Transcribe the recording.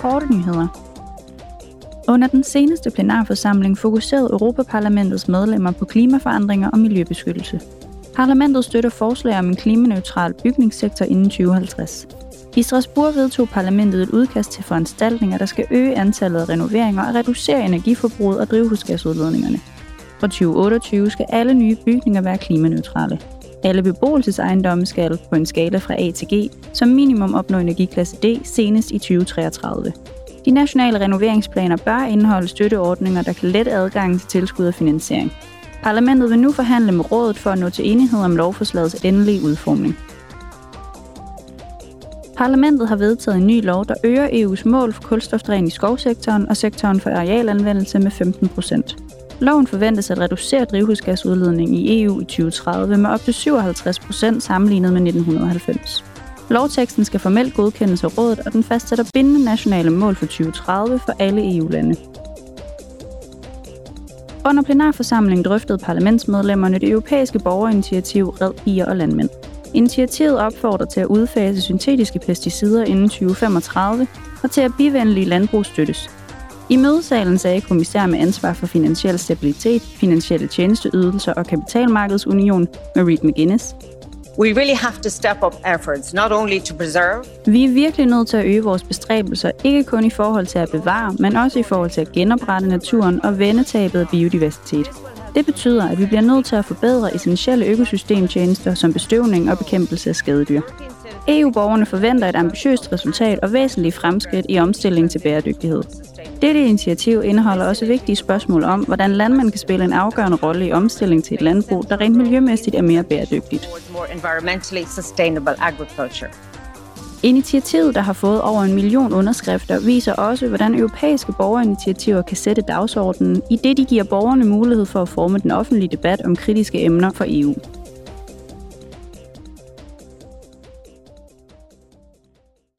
korte nyheder. Under den seneste plenarforsamling fokuserede Europaparlamentets medlemmer på klimaforandringer og miljøbeskyttelse. Parlamentet støtter forslag om en klimaneutral bygningssektor inden 2050. I Strasbourg vedtog parlamentet et udkast til foranstaltninger, der skal øge antallet af renoveringer og reducere energiforbruget og drivhusgasudledningerne. Fra 2028 skal alle nye bygninger være klimaneutrale. Alle beboelsesejendomme skal på en skala fra A til G som minimum opnå energiklasse D senest i 2033. De nationale renoveringsplaner bør indeholde støtteordninger, der kan lette adgangen til tilskud og finansiering. Parlamentet vil nu forhandle med rådet for at nå til enighed om lovforslagets endelige udformning. Parlamentet har vedtaget en ny lov, der øger EU's mål for kulstofdræn i skovsektoren og sektoren for arealanvendelse med 15 procent. Loven forventes at reducere drivhusgasudledningen i EU i 2030 med op til 57 procent sammenlignet med 1990. Lovteksten skal formelt godkendes af rådet, og den fastsætter bindende nationale mål for 2030 for alle EU-lande. Under plenarforsamlingen drøftede parlamentsmedlemmerne det europæiske borgerinitiativ Red Bier og Landmænd. Initiativet opfordrer til at udfase syntetiske pesticider inden 2035 og til at bivenlige landbrug støttes. I mødesalen sagde kommissær med ansvar for finansiel stabilitet, finansielle tjenesteydelser og kapitalmarkedsunion, Marie McGuinness, We really have to step up efforts, not only to preserve. Vi er virkelig nødt til at øge vores bestræbelser, ikke kun i forhold til at bevare, men også i forhold til at genoprette naturen og vende tabet af biodiversitet. Det betyder, at vi bliver nødt til at forbedre essentielle økosystemtjenester som bestøvning og bekæmpelse af skadedyr. EU-borgerne forventer et ambitiøst resultat og væsentlige fremskridt i omstilling til bæredygtighed. Dette initiativ indeholder også vigtige spørgsmål om, hvordan landmænd kan spille en afgørende rolle i omstilling til et landbrug, der rent miljømæssigt er mere bæredygtigt. Initiativet, der har fået over en million underskrifter, viser også, hvordan europæiske borgerinitiativer kan sætte dagsordenen, i det de giver borgerne mulighed for at forme den offentlige debat om kritiske emner for EU.